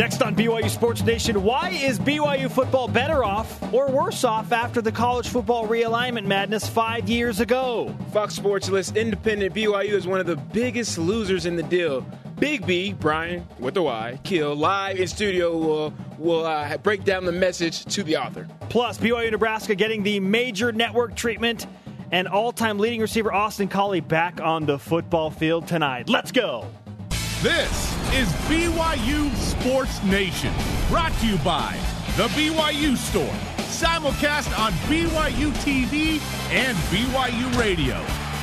Next on BYU Sports Nation, why is BYU football better off or worse off after the college football realignment madness five years ago? Fox Sports lists independent BYU as one of the biggest losers in the deal. Big B, Bryan, with the Y, Kehl, live in studio will, will uh, break down the message to the author. Plus, BYU Nebraska getting the major network treatment and all time leading receiver Austin Collie back on the football field tonight. Let's go. This is BYU Sports Nation, brought to you by The BYU Store, simulcast on BYU TV and BYU Radio.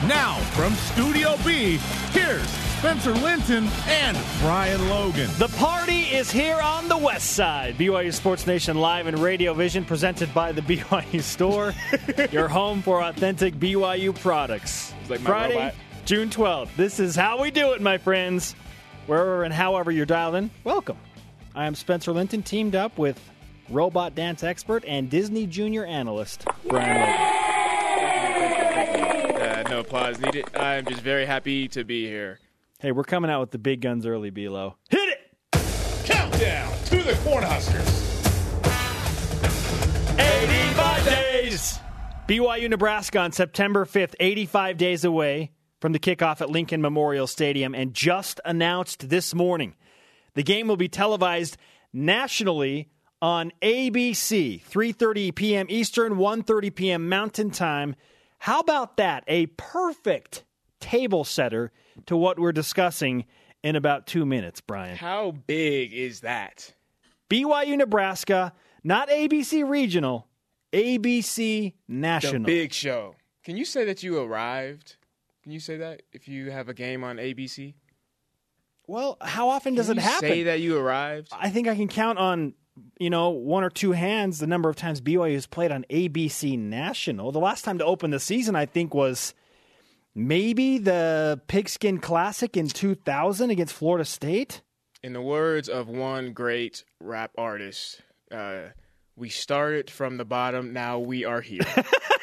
Now, from Studio B, here's Spencer Linton and Brian Logan. The party is here on the west side. BYU Sports Nation live and radio vision presented by the BYU Store, your home for authentic BYU products. like Friday, robot. June 12th. This is how we do it, my friends. Wherever and however you're dialed in, welcome. I am Spencer Linton, teamed up with robot dance expert and Disney Junior analyst Brian Logan. Uh, no applause needed. I'm just very happy to be here. Hey, we're coming out with the big guns early, Belo. Hit it! Countdown to the Cornhuskers. 85 days. BYU Nebraska on September 5th, 85 days away from the kickoff at Lincoln Memorial Stadium, and just announced this morning the game will be televised nationally on ABC, 3:30 p.m. Eastern, 1:30 p.m. Mountain Time. How about that? A perfect table setter to what we're discussing in about two minutes, Brian. How big is that? BYU Nebraska, not ABC regional, ABC The national. big show. Can you say that you arrived? Can you say that if you have a game on ABC? well, how often does Can it you happen? Say that you arrived. I think I can count on you know one or two hands the number of times BYU has played on ABC national. The last time to open the season, I think, was maybe the Pigskin Classic in 2000 against Florida State. In the words of one great rap artist, uh, we started from the bottom. Now we are here.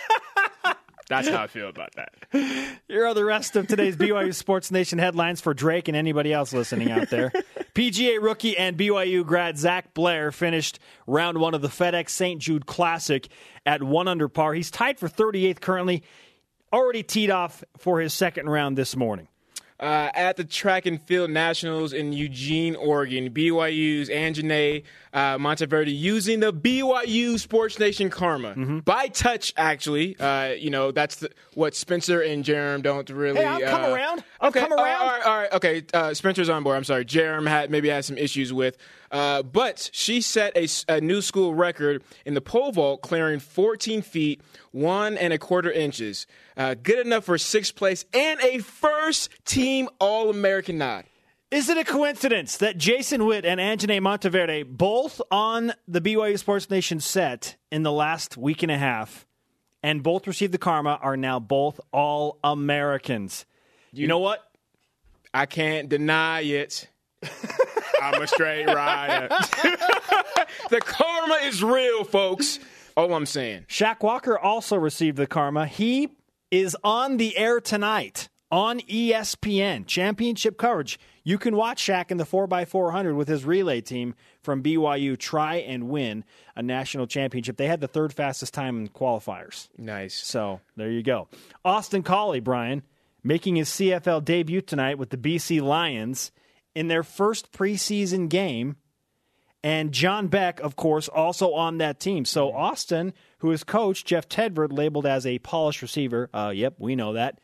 That's how I feel about that. Here are the rest of today's BYU Sports Nation headlines for Drake and anybody else listening out there. PGA rookie and BYU grad Zac Blair finished round one of the FedEx St. Jude Classic at one under par. He's tied for 38th currently, already teed off for his second round this morning. Uh, at the Track and Field Nationals in Eugene, Oregon, BYU's Anjanae uh, Monteverde using the BYU Sports Nation karma Mm-hmm. by touch. Actually, uh, you know that's the, what Spencer and Jerem don't really. Hey, I'll come uh, around. I'll okay, come around. All right, all right, okay. Uh, Spencer's on board. I'm sorry. Jerem had maybe had some issues with, uh, but she set a new school record in the pole vault, clearing 14 feet one and a quarter inches. Uh, good enough for sixth place and a first team All American nod. Is it a coincidence that Jason Witt and Anjanae Monteverde, both on the BYU Sports Nation set in the last week and a half, and both received the karma, are now both all Americans? You know what? I can't deny it. I'm a straight rider. the karma is real, folks. All I'm saying. Shaq Walker also received the karma. He is on the air tonight on ESPN championship coverage. You can watch Shaq in the 4x400 with his relay team from BYU try and win a national championship. They had the third fastest time in qualifiers. Nice. So there you go. Austin Collie, Brian, making his CFL debut tonight with the BC Lions in their first preseason game. And John Beck, of course, also on that team. So Austin, who is coach Jeff Tedford, labeled as a polished receiver. Uh, yep, we know that.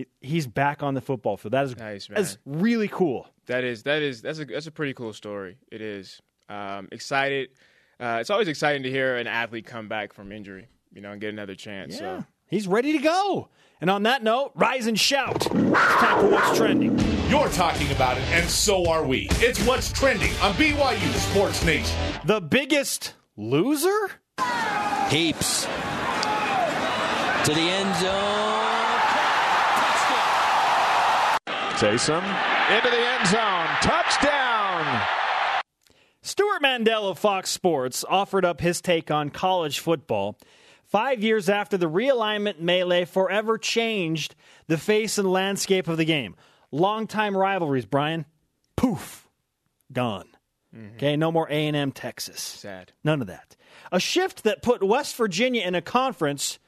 He, he's back on the football field. That is Nice, That's really cool. That is that is that's a that's a pretty cool story. It is. Um, excited. Uh, it's always exciting to hear an athlete come back from injury, you know, and get another chance. Yeah, So he's ready to go. And on that note, rise and shout. It's time for what's trending. You're talking about it, and so are we. It's what's trending on BYU Sports Nation. The biggest loser? Heaps. To the end zone. Taysom into the end zone. Touchdown. Stewart Mandel of Fox Sports offered up his take on college football five years after the realignment melee forever changed the face and landscape of the game. Longtime rivalries, Brian, poof, gone. Mm-hmm. Okay, no more A&M Texas. Sad. None of that. A shift that put West Virginia in a conference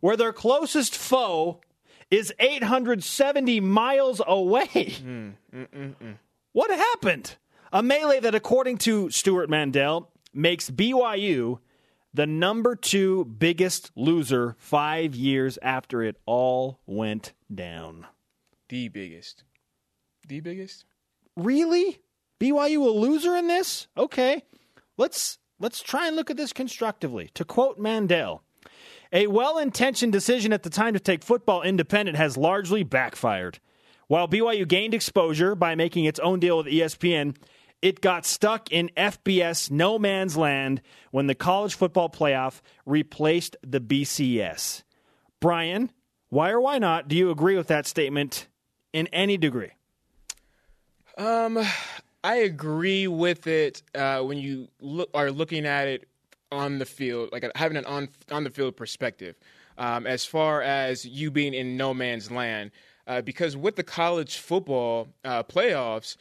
where their closest foe is 870 miles away. Mm, mm, mm, what happened? A melee that, according to Stewart Mandel, makes BYU the number two biggest loser five years after it all went down. The biggest. The biggest? Really? BYU a loser in this? Okay. Let's let's try and look at this constructively. To quote Mandel, a well-intentioned decision at the time to take football independent has largely backfired. While BYU gained exposure by making its own deal with ESPN, it got stuck in FBS no man's land when the college football playoff replaced the BCS. Brian, why or why not do you agree with that statement in any degree? Um, I agree with it uh, when you are looking at it on the field, like having an on on the field perspective. Um, as far as you being in no man's land, uh, because with the college football uh, playoffs,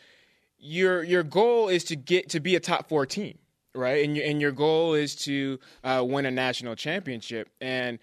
your your goal is to get to be a top four team, right? And your and your goal is to uh, win a national championship, and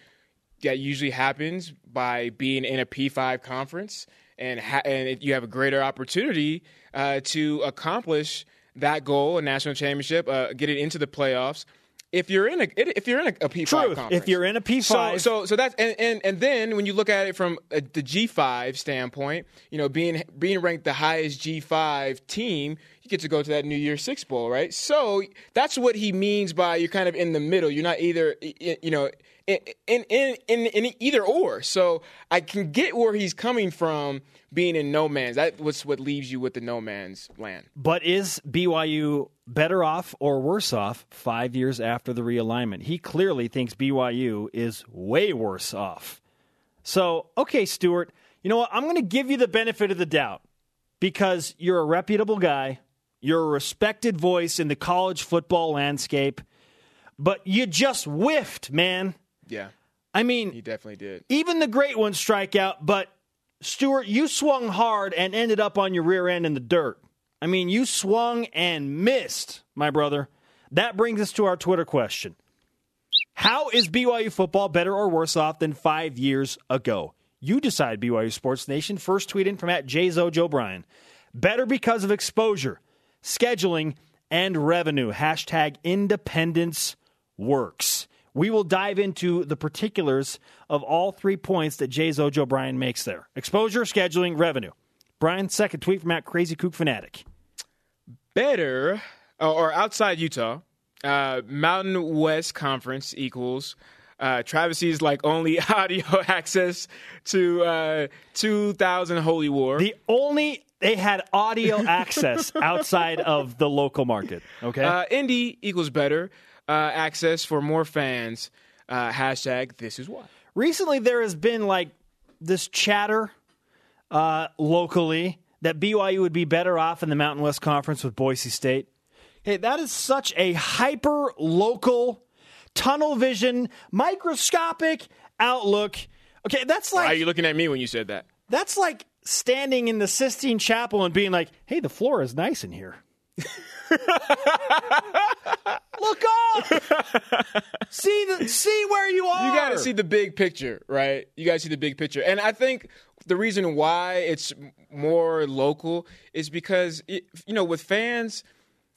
that usually happens by being in a P5 conference, and ha- and you have a greater opportunity uh, to accomplish that goal, a national championship, uh, get it into the playoffs. If you're in a if you're in a, a P5 Truth. conference, If you're in a P5, so so so that's and, and and then when you look at it from uh the G5 standpoint, you know, being being ranked the highest G5 team, get to go to that New Year's Six bowl, right? So that's what he means by you're kind of in the middle. You're not either, you know. In, in in in either or, so I can get where he's coming from. Being in no man's, that was what leaves you with the no man's land. But is BYU better off or worse off five years after the realignment? He clearly thinks BYU is way worse off. So, okay, Stewart, you know what? I'm going to give you the benefit of the doubt because you're a reputable guy, you're a respected voice in the college football landscape, but you just whiffed, man. Yeah, I mean, he definitely did. even the great ones strike out, but Stewart, you swung hard and ended up on your rear end in the dirt. I mean, you swung and missed, my brother. That brings us to our Twitter question. How is BYU football better or worse off than five years ago? You decide, BYU Sports Nation. First tweet in from at JZojo Bryan. Better because of exposure, scheduling, and revenue. Hashtag independence works. We will dive into the particulars of all three points that Jay Zojo Brian makes there exposure, scheduling, revenue. Brian, second tweet from at Crazy Kook Fanatic. better or outside Utah, uh, Mountain West Conference equals uh, Travis C's like only audio access to uh, 2000 Holy War. The only they had audio access outside of the local market. Okay. uh, Indy equals better uh, access for more fans. Uh, hashtag this is why. Recently, there has been like this chatter uh, locally that BYU would be better off in the Mountain West Conference with Boise State. Hey, that is such a hyper local, tunnel vision, microscopic outlook. Okay, that's like. Why are you looking at me when you said that? that's like standing in the Sistine Chapel and being like, "Hey, the floor is nice in here." Look up. see the see where you are. You got to see the big picture, right? You got to see the big picture. And I think the reason why it's more local is because it, you know, with fans,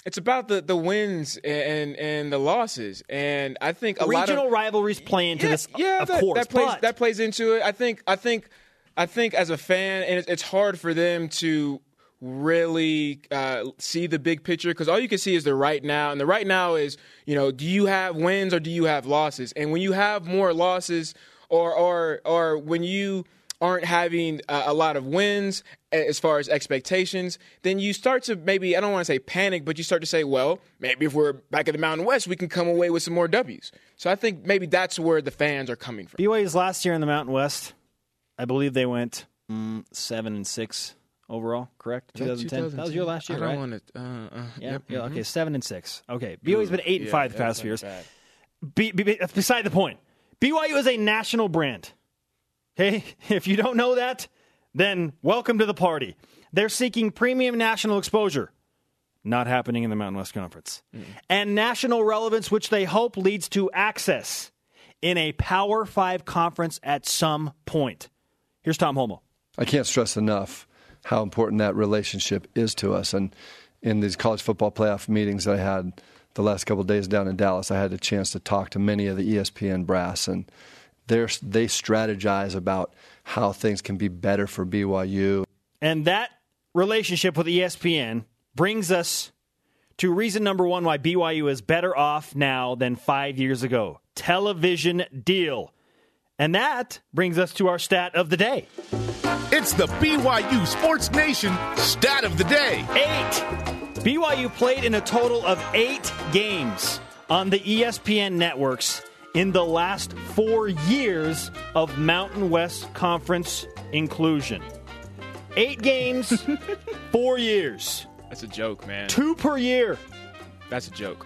it's about the the wins and and the losses. And I think a lot regional of rivalries play into yeah, this, yeah, of that, course. that plays but that plays into it. I think I think I think as a fan, and it's, hard for them to really uh, see the big picture because all you can see is the right now, and the right now is you know, do you have wins or do you have losses? And when you have more losses, or or or when you aren't having a lot of wins as far as expectations, then you start to maybe I don't want to say panic, but you start to say, well, maybe if we're back at the Mountain West, we can come away with some more W's. So I think maybe that's where the fans are coming from. BYU's last year in the Mountain West, I believe they went mm, seven and six overall. Correct? 2010. That was your last year, I don't right? want to. Uh, uh, yeah. yep, yeah mhm. Okay. Seven and six. Okay. BYU's been eight and Yeah, five the past few years. bad. Be, be, be- beside the point. BYU is a national brand. Hey, if you don't know that, then welcome to the party. They're seeking premium national exposure. not happening in the Mountain West Conference. And national relevance, which they hope leads to access in a Power Five conference at some point. Here's Tom Holmoe. I can't stress enough how important that relationship is to us. And in these college football playoff meetings that I had the last couple of days down in Dallas, I had a chance to talk to many of the ESPN brass, and they're, strategize about how things can be better for BYU. And that relationship with ESPN brings us to reason number one why BYU is better off now than five years ago television deal. And that brings us to our stat of the day It's the BYU Sports Nation stat of the day. eight. BYU played in a total of eight games on the ESPN networks in the last four years of Mountain West Conference inclusion. Eight games, four years, That's a joke, man. two per year. That's a joke.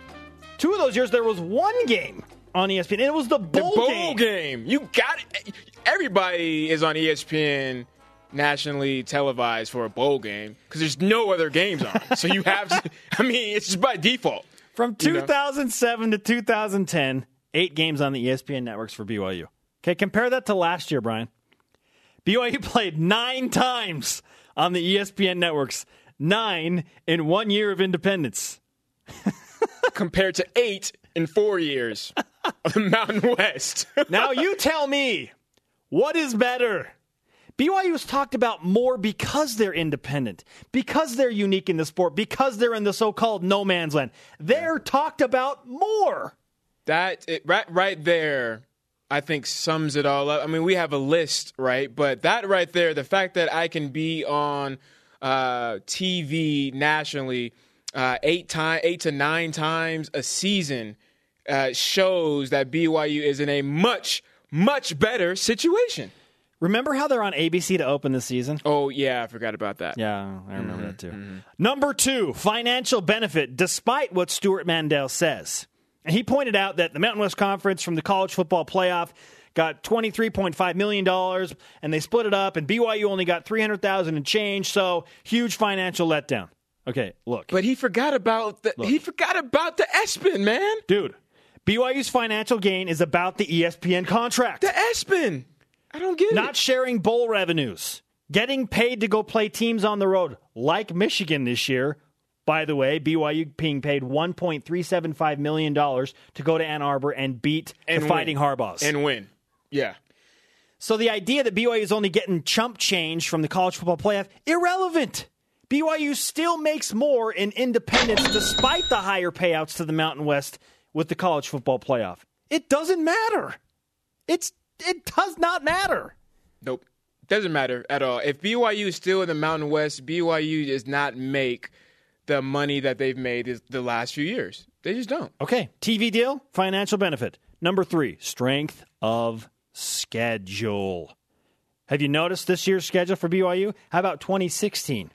Two of those years, there was one game on ESPN, and it was the bowl, The bowl, game. game. You got it. Everybody is on ESPN nationally televised for a bowl game because there's no other games on. so you have to. I mean, it's just by default. From You know? 2007 to 2010, eight games on the ESPN networks for BYU. Okay, compare that to last year, Brian. BYU played nine times on the ESPN networks, nine in one year of independence. compared to eight in four years of the Mountain West. Now you tell me, what is better? BYU is talked about more because they're independent, because they're unique in the sport, because they're in the so-called no man's land. They're talked about more. that it, right right there I think sums it all up. I mean, we have a list, right? But that right there, the fact that I can be on uh, TV nationally uh, eight time, eight to nine times a season uh, shows that BYU is in a much much better situation. Remember how they're on ABC to open the season? Oh yeah, I forgot about that. Yeah, I remember that too. Number two, financial benefit, despite what Stewart Mandel says. And he pointed out that the Mountain West Conference from the college football playoff got $23.5 million and they split it up and BYU only got 300000 and change, so huge financial letdown. Okay, look. But he forgot about the he forgot about the ESPN man. dude, BYU's financial gain is about the ESPN contract. The ESPN. I don't get not it. Not sharing bowl revenues, getting paid to go play teams on the road, like Michigan this year. By the way, BYU being paid $1.375 million to go to Ann Arbor and beat And the win. Fighting Harbaughs. and win. Yeah. so the idea that BYU is only getting chump change from the college football playoff, irrelevant. BYU still makes more in independence despite the higher payouts to the Mountain West with the college football playoff. It doesn't matter. It's it does not matter. Nope. Doesn't matter at all. If BYU is still in the Mountain West, BYU does not make the money that they've made is- the last few years. They just don't. Okay, TV deal, financial benefit. Number three, strength of schedule. Have you noticed this year's schedule for BYU? How about 2016?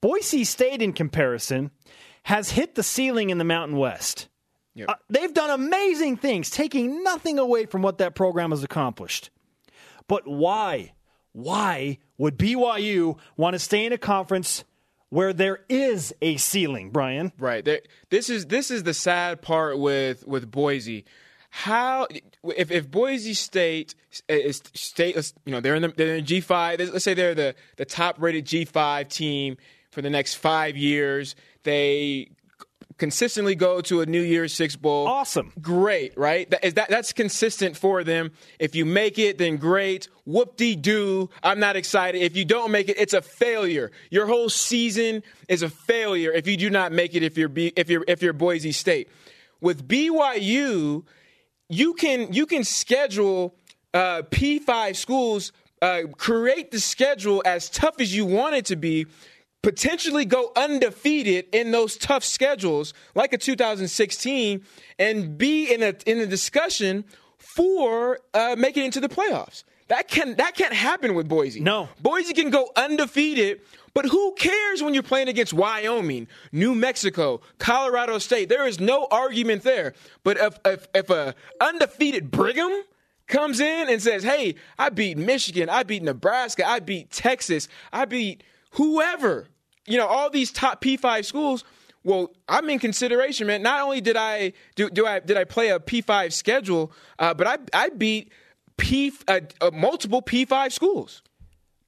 Boise State, in comparison, has hit the ceiling in the Mountain West. Yep. Uh, they've done amazing things, taking nothing away from what that program has accomplished. But why? Why would BYU want to stay in a conference where there is a ceiling, Brian? Right. There, this is this is the sad part with with Boise. How if if Boise State is state you know they're in the they're in G five. Let's say they're the the top rated G five team for the next five years. They consistently go to a New Year's Six bowl. Awesome. Great, right? That is that that's consistent for them. If you make it, then great. Whoop de doo. I'm not excited. If you don't make it, it's a failure. Your whole season is a failure if you do not make it. If you're B, if you're if you're Boise State, with BYU, you can you can schedule uh, P5 schools, uh, create the schedule as tough as you want it to be, potentially go undefeated in those tough schedules, like a 2016, and be in a in a discussion for uh, making it into the playoffs. That can that can't happen with Boise. No. Boise can go undefeated, but who cares when you're playing against Wyoming, New Mexico, Colorado State? There is no argument there. But if if, if a undefeated Brigham comes in and says, "Hey, I beat Michigan, I beat Nebraska, I beat Texas, I beat whoever," you know, all these top P5 schools, Well, I'm in consideration, man. Not only did I do, do I did I play a P5 schedule, uh, but I I beat P uh, uh, multiple P5 schools.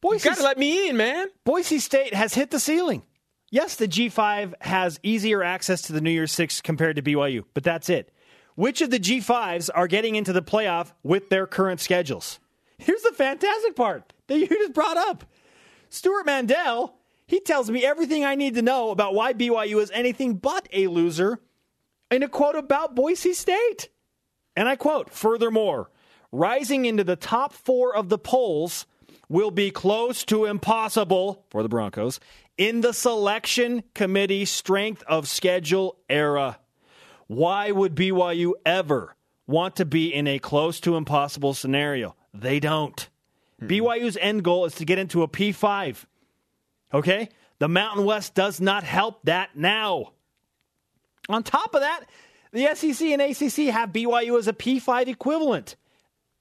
Boise, You gotta let me in, man. Boise State has hit the ceiling. Yes, the G5 has easier access to the New Year's Six compared to BYU, but that's it. Which of the G5s are getting into the playoff with their current schedules? Here's the fantastic part that you just brought up. Stewart Mandel, he tells me everything I need to know about why BYU is anything but a loser in a quote about Boise State. And I quote, furthermore, rising into the top four of the polls will be close to impossible for the Broncos in the selection committee strength of schedule era. Why would BYU ever want to be in a close to impossible scenario? They don't. Hmm. BYU's end goal is to get into a P5. Okay? The Mountain West does not help that now. On top of that, the SEC and ACC have BYU as a P5 equivalent.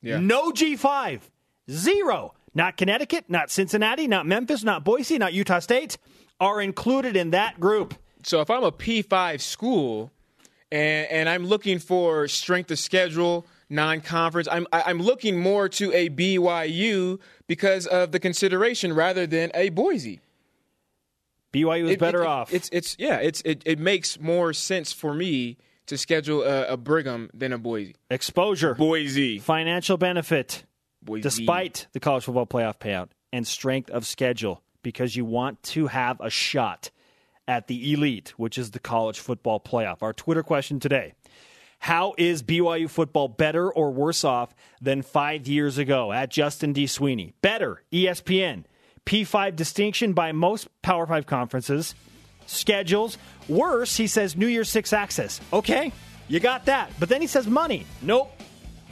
Yeah. No G5. Zero. Not Connecticut, not Cincinnati, not Memphis, not Boise, not Utah State are included in that group. So if I'm a P5 school and and I'm looking for strength of schedule, non-conference, I'm I- I'm looking more to a BYU because of the consideration rather than a Boise. BYU is It- better it- off. It's it's yeah, it's it, it makes more sense for me to schedule a, a Brigham than a Boise. Exposure, Boise. financial benefit, Boise. despite the college football playoff payout, and strength of schedule, because you want to have a shot at the elite, which is the college football playoff. Our Twitter question today How is BYU football better or worse off than five years ago? At Justin D. Sweeney. Better, ESPN. P5 distinction by most Power 5 conferences. Schedules. Worse, he says New Year's Six access. Okay, you got that. But then he says money. Nope.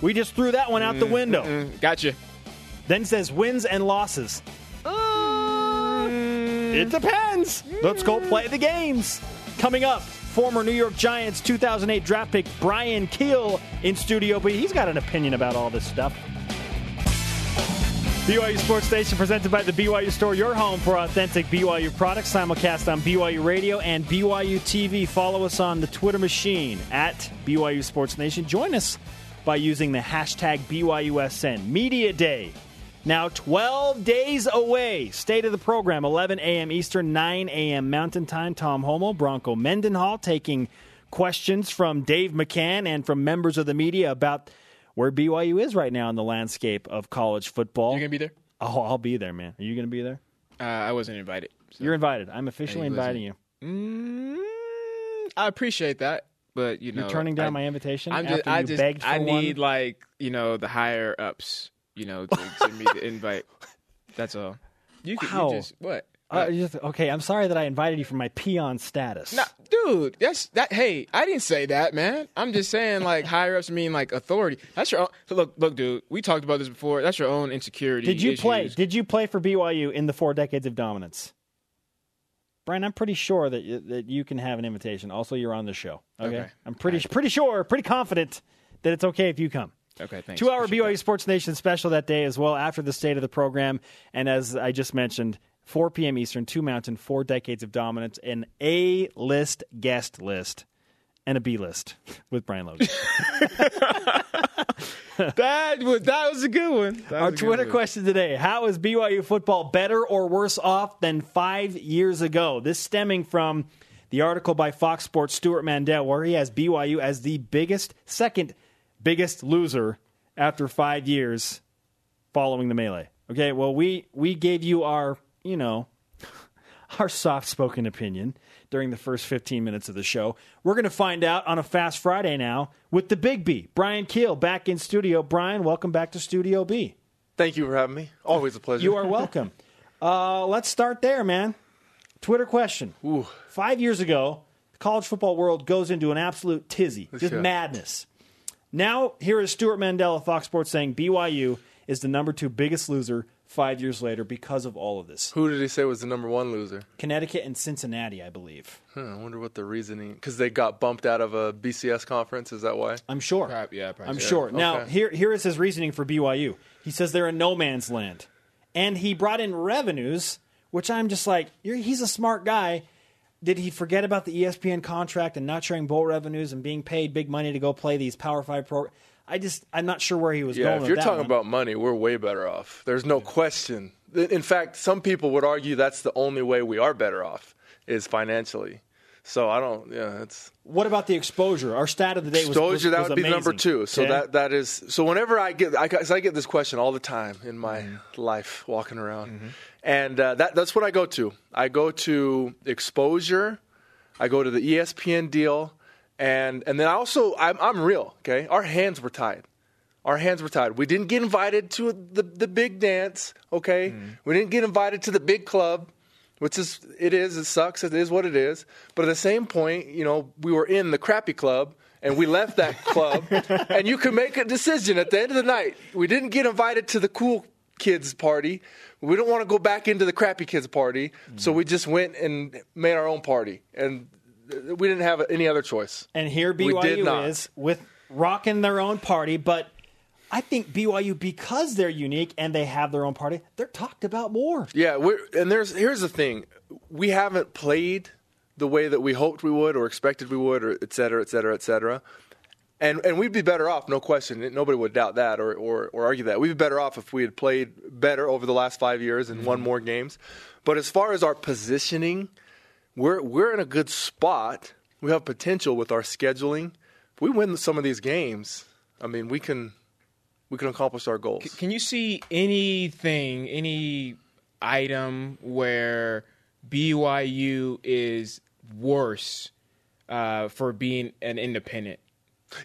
We just threw that one out the window. Mm, Gotcha. Then says wins and losses. Uh, it depends. Let's go play the games. Coming up, former New York Giants 2008 draft pick Bryan Kehl in Studio B. He's got an opinion about all this stuff. BYU Sports Nation presented by the BYU Store, your home for authentic BYU products. Simulcast on BYU Radio and BYU TV. Follow us on the Twitter machine at BYU Sports Nation. Join us by using the hashtag BYUSN. Media Day. Now 12 days away. State of the program 11 a.m. Eastern, 9 a.m. Mountain Time. Tom Holmoe, Bronco Mendenhall taking questions from Dave McCann and from members of the media about where BYU is right now in the landscape of college football. You're gonna be there? Oh, I'll be there, man. Are you going to be there? Uh, I wasn't invited. so- You're invited. I'm officially inviting you. Mm, I appreciate that, but you know, You're turning down I- my invitation I'm after just, I you just, begged for I one? need like you know the higher ups, you know, to send me the invite. That's all. You can Wow. you just what? Uh, just- okay, I'm sorry that I invited you for my peon status. Dude, that's that. Hey, I didn't say that, man. I'm just saying like higher ups mean like authority. That's your own. Look, look, dude. We talked about this before. That's your own insecurity. Did you play? Did you play for BYU in the four decades of dominance? Brian, I'm pretty sure that you, that you can have an invitation. Also, you're on the show. Okay, Okay. I'm pretty pretty sure, pretty confident that it's okay if you come. Okay, thanks. Two hour Appreciate BYU Sports Nation special that day as well after the state of the program. And as I just mentioned, 4 p.m. Eastern, 2 Mountain, four decades of dominance, an A list guest list, and a B list with Brian Logan. That was that was a good one. That Our was a good Twitter one. question today How is BYU football better or worse off than five years ago? This stemming from the article by Fox Sports Stewart Mandel, where he has BYU as the biggest, second biggest loser after five years following the melee. Okay, well, we, we gave you our, you know, our soft spoken opinion during the first 15 minutes of the show. We're going to find out on a Fast Friday now with the Big B, Bryan Kehl, back in studio. Brian, welcome back to Studio B. Thank you for having me. Always a pleasure. You are welcome. uh, let's start there, man. Twitter question. Ooh. Five years ago, the college football world goes into an absolute tizzy, just madness. Now, here is Stewart Mandel of Fox Sports saying BYU is the number two biggest loser five years later because of all of this. Who did he say was the number one loser? Connecticut and Cincinnati, I believe. Huh, I wonder what the reasoning. Because they got bumped out of a BCS conference. Is that why? I'm sure. Prob- yeah, probably I'm so. sure. Now, Okay. here here is his reasoning for BYU. He says they're in no man's land, and he brought in revenues, which I'm just like, you're, he's a smart guy. Did he forget about the ESPN contract and not sharing bowl revenues and being paid big money to go play these Power Five programs? I just I'm not sure where he was Yeah, going. if with you're talking one. about money, we're way better off. There's no question. In fact, some people would argue that's the only way we are better off is financially. So I don't. Yeah, it's what about the exposure? Our stat of the day was exposure. was, that was would be number two. So Okay? that that is. So whenever I get, I, I get this question all the time in my Mm-hmm. life, walking around, and uh, that that's what I go to. I go to exposure. I go to the ESPN deal, and and then I also I'm I'm real. Okay, our hands were tied. Our hands were tied. We didn't get invited to the the big dance. Okay, we didn't get invited to the big club which is it is it sucks it is what it is. But at the same point you know we were in the crappy club and we left that club and you can make a decision at the end of the night. We didn't get invited to the cool kids party. We don't want to go back into the crappy kids party. So mm-hmm. we just went and made our own party and we didn't have any other choice. And here BYU is with rocking their own party, but I think BYU because they're unique and they have their own party, they're talked about more. Yeah, we're, and there's here's the thing: we haven't played the way that we hoped we would, or expected we would, or et cetera, et cetera, et cetera. And and we'd be better off, no question. Nobody would doubt that or, or, or argue that. We'd be better off if we had played better over the last five years and won mm-hmm. more games. But as far as our positioning, we're we're in a good spot. We have potential with our scheduling. If we win some of these games, I mean, we can we can accomplish our goals. Can you see anything, any item where BYU is worse uh, for being an independent?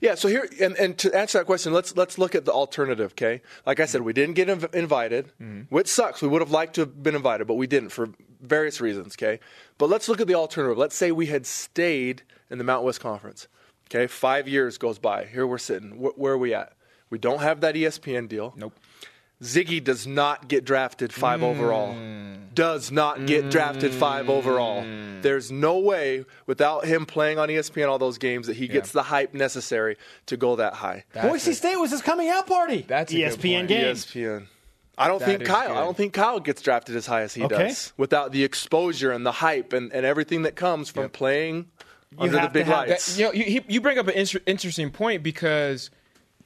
Yeah, so here and, and to answer that question, let's let's look at the alternative. Okay, like I said, we didn't get inv- invited, which sucks. We would have liked to have been invited, but we didn't for various reasons. Okay, but let's look at the alternative. Let's say we had stayed in the Mountain West Conference. Okay, five years goes by. Here we're sitting. Wh- where are we at? We don't have that ESPN deal. Nope. Ziggy does not get drafted five mm. overall. Does not get mm. drafted five overall. There's no way without him playing on ESPN all those games that he gets the hype necessary to go that high. Boise State was his coming out party. That's a good ESPN point. game. ESPN. I don't That think Kyle. good. I don't think Kyle gets drafted as high as he Okay. does without the exposure and the hype and, and everything that comes from playing under the have to big have lights. That- you know, you, you bring up an inter- interesting point because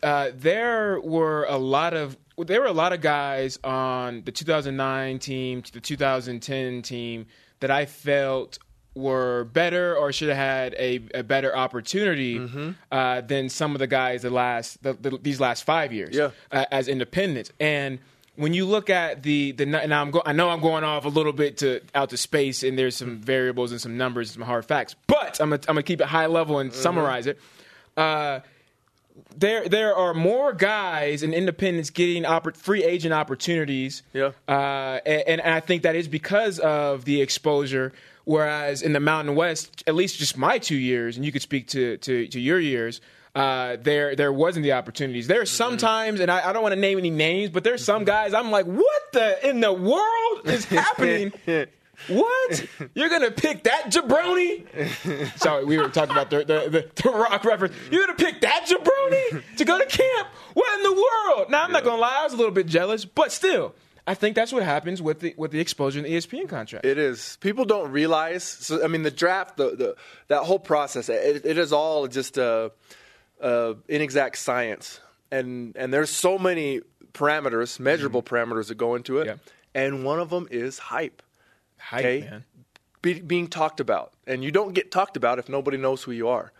uh, there were a lot of there were a lot of guys on the 2009 team, the 2010 team that I felt were better or should have had a, a better opportunity Mm-hmm. uh, than some of the guys the last the, the, these last five years Yeah. uh, as independents and. When you look at the the now I'm go, I know I'm going off a little bit to out to space and there's some variables and some numbers and some hard facts, but I'm gonna, I'm gonna keep it high level and summarize it. Uh, there there are more guys and independents getting oppor- free agent opportunities. Yeah. Uh, and, and I think that is because of the exposure. Whereas in the Mountain West, at least just my two years, and you could speak to to, to your years, uh, there there wasn't the opportunities. There are sometimes, and I, I don't want to name any names, but there's some guys I'm like, what the in the world is happening? What? You're gonna pick that jabroni? Sorry, we were talking about the the, the, the rock reference. You're gonna pick that jabroni to go to camp? What in the world? Now I'm not gonna lie, I was a little bit jealous, but still, I think that's what happens with the with the exposure in the ESPN contract. It is. People don't realize. So I mean, the draft, the, the that whole process, it, it is all just a, a inexact science, and and there's so many parameters, measurable mm-hmm. parameters that go into it, Yeah. and one of them is hype. Hype, okay? man. Be, being talked about, and you don't get talked about if nobody knows who you are.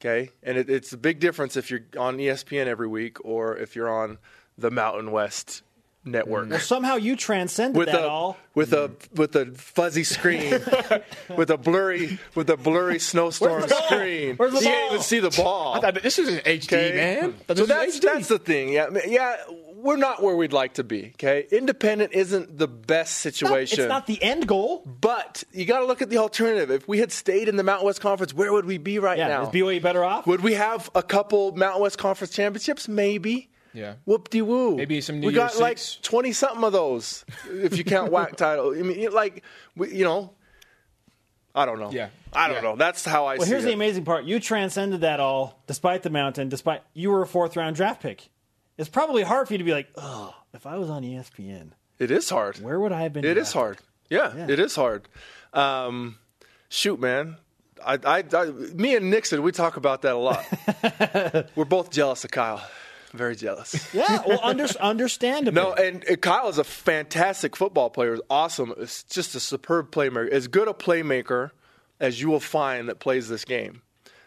Okay, and it, it's a big difference if you're on ESPN every week or if you're on the Mountain West network Well, somehow you transcended with that a all. with a with a fuzzy screen, with a blurry with a blurry snowstorm Where's the ball? screen. Where's the you ball? can't even see the ball. I thought this is an HD, okay? man. I So that's HD. that's the thing. Yeah, yeah. We're not where we'd like to be. Okay, independent isn't the best situation. it's not the end goal. but you got to look at the alternative. If we had stayed in the Mountain West Conference, where would we be right Yeah, now? is BYU better off? Would we have a couple Mountain West Conference championships? Maybe. Yeah. Whoop de woo. Maybe some New We Year's got like twenty something of those, if you count whack title. I mean, like, we, you know, I don't know. Yeah. I don't Yeah. know. That's how I Well, see here's it. the amazing part. You transcended that all, despite the mountain, despite you were a fourth round draft pick. It's probably hard for you to be like, oh, if I was on ESPN, it is hard. where would I have been? It is drafted?" hard. Yeah, Yeah. it is hard. Um, shoot, man. I, I, I, me and Nixon, we talk about that a lot. We're both jealous of Kyle. Very jealous. Yeah, well, under, understandable. No, and, and Kyle is a fantastic football player. He's awesome. It's just a superb playmaker. As good a playmaker as you will find that plays this game.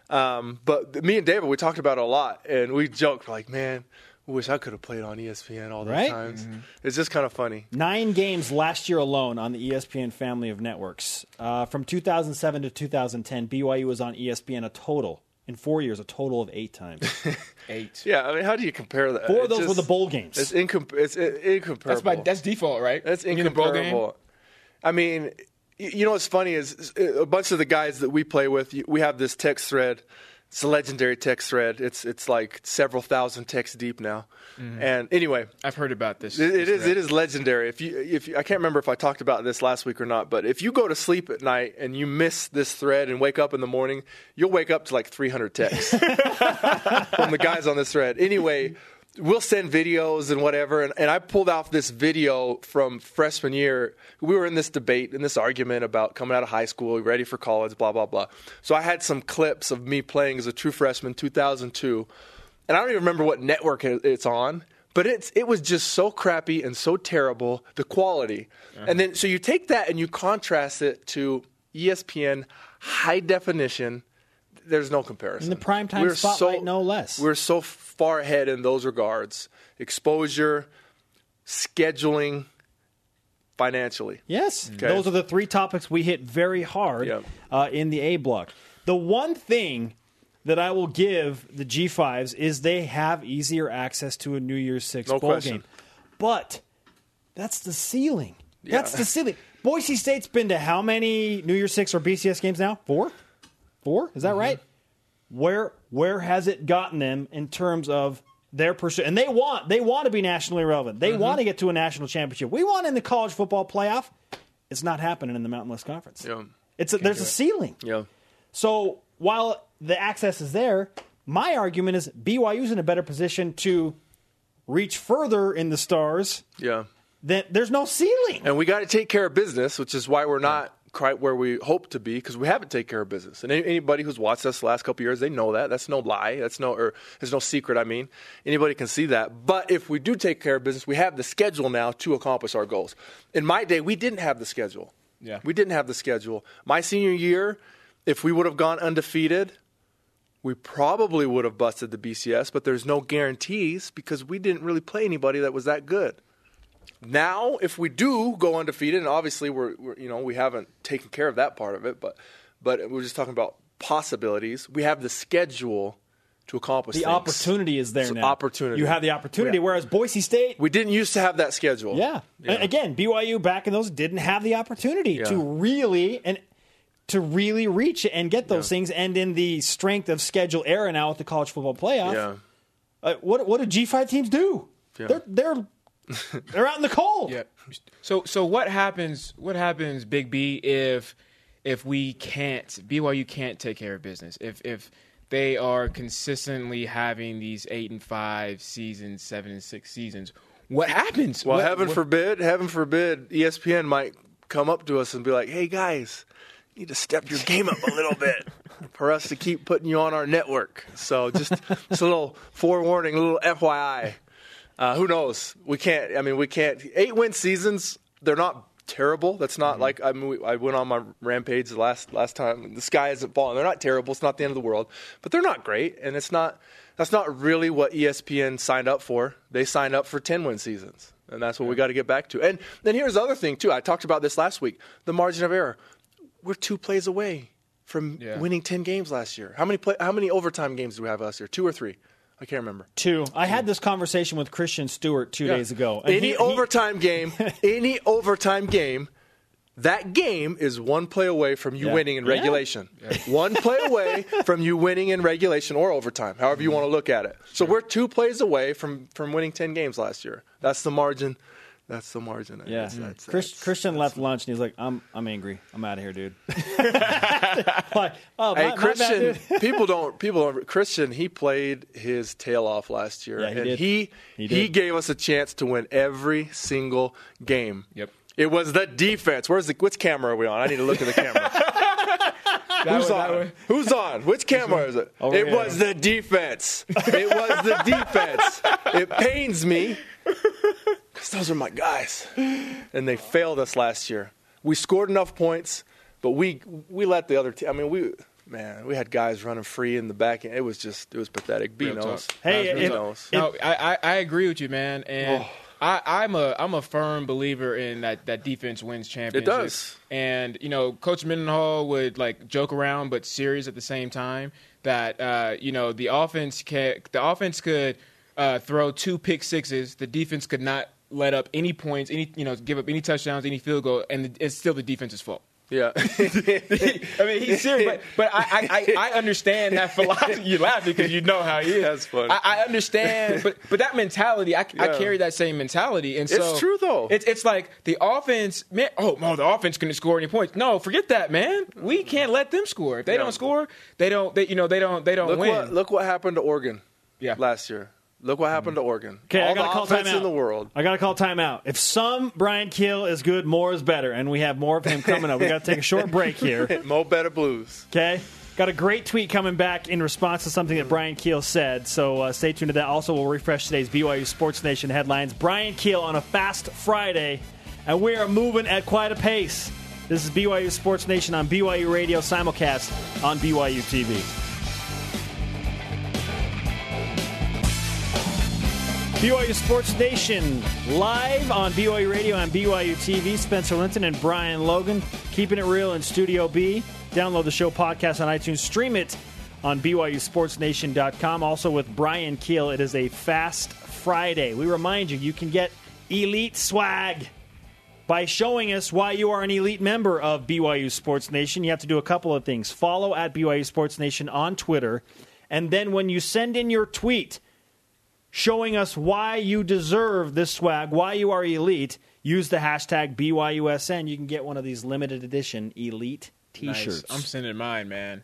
Um, but me and David, we talked about it a lot, and we joked like, "Man, wish I could have played on ESPN all those Right? times." It's just kind of funny. Nine games last year alone on the ESPN family of networks. Uh, from 2007 to 2010, BYU was on ESPN a total, in four years, a total of eight times. Eight. Yeah, I mean, how do you compare that? Four of It's those were the bowl games. It's, incom- it's i- incomparable. That's by that's default, right? That's You mean bowl game? incomparable. I mean, you know what's funny is uh, a bunch of the guys that we play with. We have this text thread. It's a legendary text thread. It's it's like several thousand texts deep now. Mm-hmm. And anyway, I've heard about this. it, it this is thread. it is legendary. If you if you, I can't remember if I talked about this last week or not, but if you go to sleep at night and you miss this thread and wake up in the morning, you'll wake up to like 300 texts from the guys on this thread. Anyway, we'll send videos and whatever. And, and I pulled off this video from freshman year. We were in this debate, in this argument about coming out of high school, ready for college, blah, blah, blah. So I had some clips of me playing as a true freshman, 2002. And I don't even remember what network it's on. But it's it was just so crappy and so terrible the quality, and then so you take that and you contrast it to ESPN high definition. There's no comparison. In the primetime We're spotlight, no less. We're so far ahead in those regards. Exposure, scheduling, financially. Yes, those are the three topics we hit very hard Yep. uh, in the A block. The one thing that I will give the G5s is they have easier access to a New Year's Six No bowl question. game. But that's the ceiling. That's the ceiling. Boise State's been to how many New Year's Six or BCS games now? Four? Four? Is that Mm-hmm. right? Where where has it gotten them in terms of their pursuit? And they want they want to be nationally relevant. Mm-hmm. They want to get to a national championship. We want in the college football playoff. It's not happening in the Mountain West Conference. Yeah. It's a, there's a ceiling. Yeah. So while the access is there, my argument is BYU's in a better position to reach further in the stars. Yeah. Then there's no ceiling. And we got to take care of business, which is why we're not quite where we hope to be because we haven't taken care of business. And anybody who's watched us the last couple years, they know that. That's no lie. That's no, or there's no secret. I mean, anybody can see that. But if we do take care of business, we have the schedule now to accomplish our goals. In my day, we didn't have the schedule. Yeah. we didn't have the schedule. My senior year, if we would have gone undefeated, we probably would have busted the BCS. But there's no guarantees because we didn't really play anybody that was that good. Now, if we do go undefeated, and obviously we're, we're you know we haven't taken care of that part of it, but but we're just talking about possibilities. We have the schedule to accomplish The things. opportunity is there So now. opportunity. You have the opportunity, Yeah. whereas Boise State, We didn't used to have that schedule. yeah. A- Again, BYU back in those didn't have the opportunity to really and to really reach and get those things. And in the strength of schedule era now with the college football playoff, Yeah. uh, what what do G five teams do? Yeah. They're they're they're out in the cold. Yeah. So so what happens? What happens, Big B, if if we can't BYU can't take care of business? If if they are consistently having these eight and five seasons, seven and six seasons, what happens? Well, What- heaven what- forbid, heaven forbid, ESPN might come up to us and be like, "Hey guys, you need to step your game up a little bit for us to keep putting you on our network." So just just a little forewarning, a little FYI. Uh, who knows? We can't. I mean, we can't. Eight win seasons. They're not terrible. That's not like I mean. we- I went on my rampage last last time. The sky isn't falling. They're not terrible. It's not the end of the world, but they're not great. And it's not. That's not really what ESPN signed up for. They signed up for ten win seasons, and that's what we got to get back to. And then here's the other thing too. I talked about this last week. The margin of error. We're two plays away from Yeah. winning ten games last year. How many play, How many overtime games do we have last year? Two or three? I can't remember. Two. I had this conversation with Christian Stewart two days ago. Any he- he- overtime game, any overtime game, that game is one play away from you Yeah. winning in Yeah. regulation. One play away from you winning in regulation or overtime, however you mm. want to look at it. So we're two plays away from from winning ten games last year. That's the margin. That's the margin. Yeah, That's- mm-hmm. that's- Chris, that's- Christian left lunch and he's like, "I'm I'm angry. I'm out of here, dude." like, oh, my, Hey my bad, Christian, dude. people don't people don't Christian. He played his tail off last year, Yeah, he and did. he He he, gave us a chance to win every single game. Yep. It was the defense. Where's the which camera are we on? I need to look at the camera. Who's one, that on? Who's on? Which camera is it? Over it here. was the defense. It was the defense. It pains me because those are my guys, and they failed us last year. We scored enough points, but we we let the other team. I mean, we man, we had guys running free in the back end. It was just it was pathetic. B Real knows. Hey, B if- knows. No, I, I, I agree with you, man. And Oh. I, I'm a I'm a firm believer in that that defense wins championships. does. And you know, Coach Mendenhall would like joke around but serious at the same time. That uh, you know the offense can the offense could uh, throw two pick sixes. The defense could not let up any points, any you know, give up any touchdowns, any field goal, and it's still the defense's fault. Yeah. I mean, he's serious, but, but I, I, I understand that philosophy. You laugh because you know how he is. That's funny. I, I understand, but but that mentality, I, I carry that same mentality, and so It's true, though. It's it's like the offense, man. Oh, no, the offense couldn't score any points. No, forget that, man. We can't let them score. If they Yeah. don't score, they don't. They, you know, they don't. They don't look win. what look what happened to Oregon yeah. last year. Look what happened to Oregon. Okay, All I gotta the call offense timeout in the world. I gotta call timeout. If some Bryan Kehl is good, more is better, and we have more of him coming up. We gotta take a short break here. Mo Better Blues. Okay. Got a great tweet coming back in response to something that Bryan Kehl said. So uh, stay tuned to that. Also, we'll refresh today's BYU Sports Nation headlines. Bryan Kehl on a fast Friday, and we are moving at quite a pace. This is BYU Sports Nation on BYU Radio simulcast on BYU TV. BYU Sports Nation live on BYU Radio and BYU TV. Spencer Linton and Brian Logan keeping it real in Studio B. Download the show podcast on iTunes. Stream it on BYUSportsNation.com. Also with Bryan Kehl, it is a Fast Friday. We remind you, you can get elite swag by showing us why you are an elite member of BYU Sports Nation. You have to do a couple of things. Follow at BYU Sports Nation on Twitter. And then when you send in your tweet, showing us why you deserve this swag, why you are elite, use the hashtag BYUSN. You can get one of these limited edition elite T-shirts. I'm sending mine, man.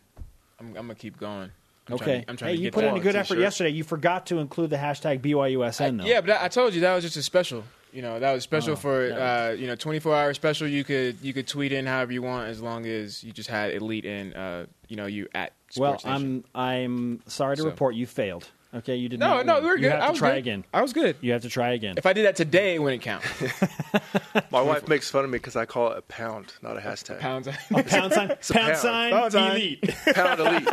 I'm, I'm gonna keep going. I'm okay. Trying to, I'm trying hey, to you put in a good effort T-shirt. yesterday. You forgot to include the hashtag BYUSN, though. Yeah, but I I told you that was just a special. You know, that was special Oh, for uh, you know 24 hour special. You could you could tweet in however you want as long as you just had elite in uh, you know you at Well, Nation. I'm I'm sorry to So- report you failed. Okay, you did no not. no win. we were You good. have I to was try good. again. I was good. You have to try again. If I did that today, it wouldn't count. My wife makes fun of me because I call it a pound, not a hashtag. Pounds. pound sign, pound, pound. sign, Pound sign. elite. Pound elite.